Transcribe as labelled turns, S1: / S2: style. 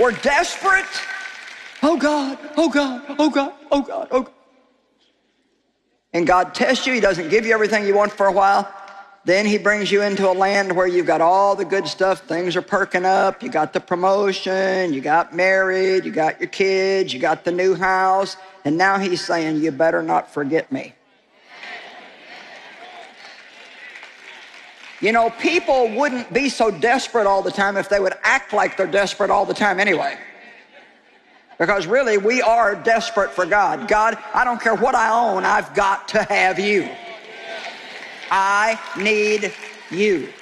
S1: We're desperate. Oh God, oh God, oh God, oh God, oh God. And God tests you. He doesn't give you everything you want for a while. Then he brings you into a land where you've got all the good stuff. Things are perking up. You got the promotion. You got married. You got your kids. You got the new house. And now he's saying, You better not forget me. You know, people wouldn't be so desperate all the time if they would act like they're desperate all the time anyway. Because really, we are desperate for God. God, I don't care what I own, I've got to have you. I need you.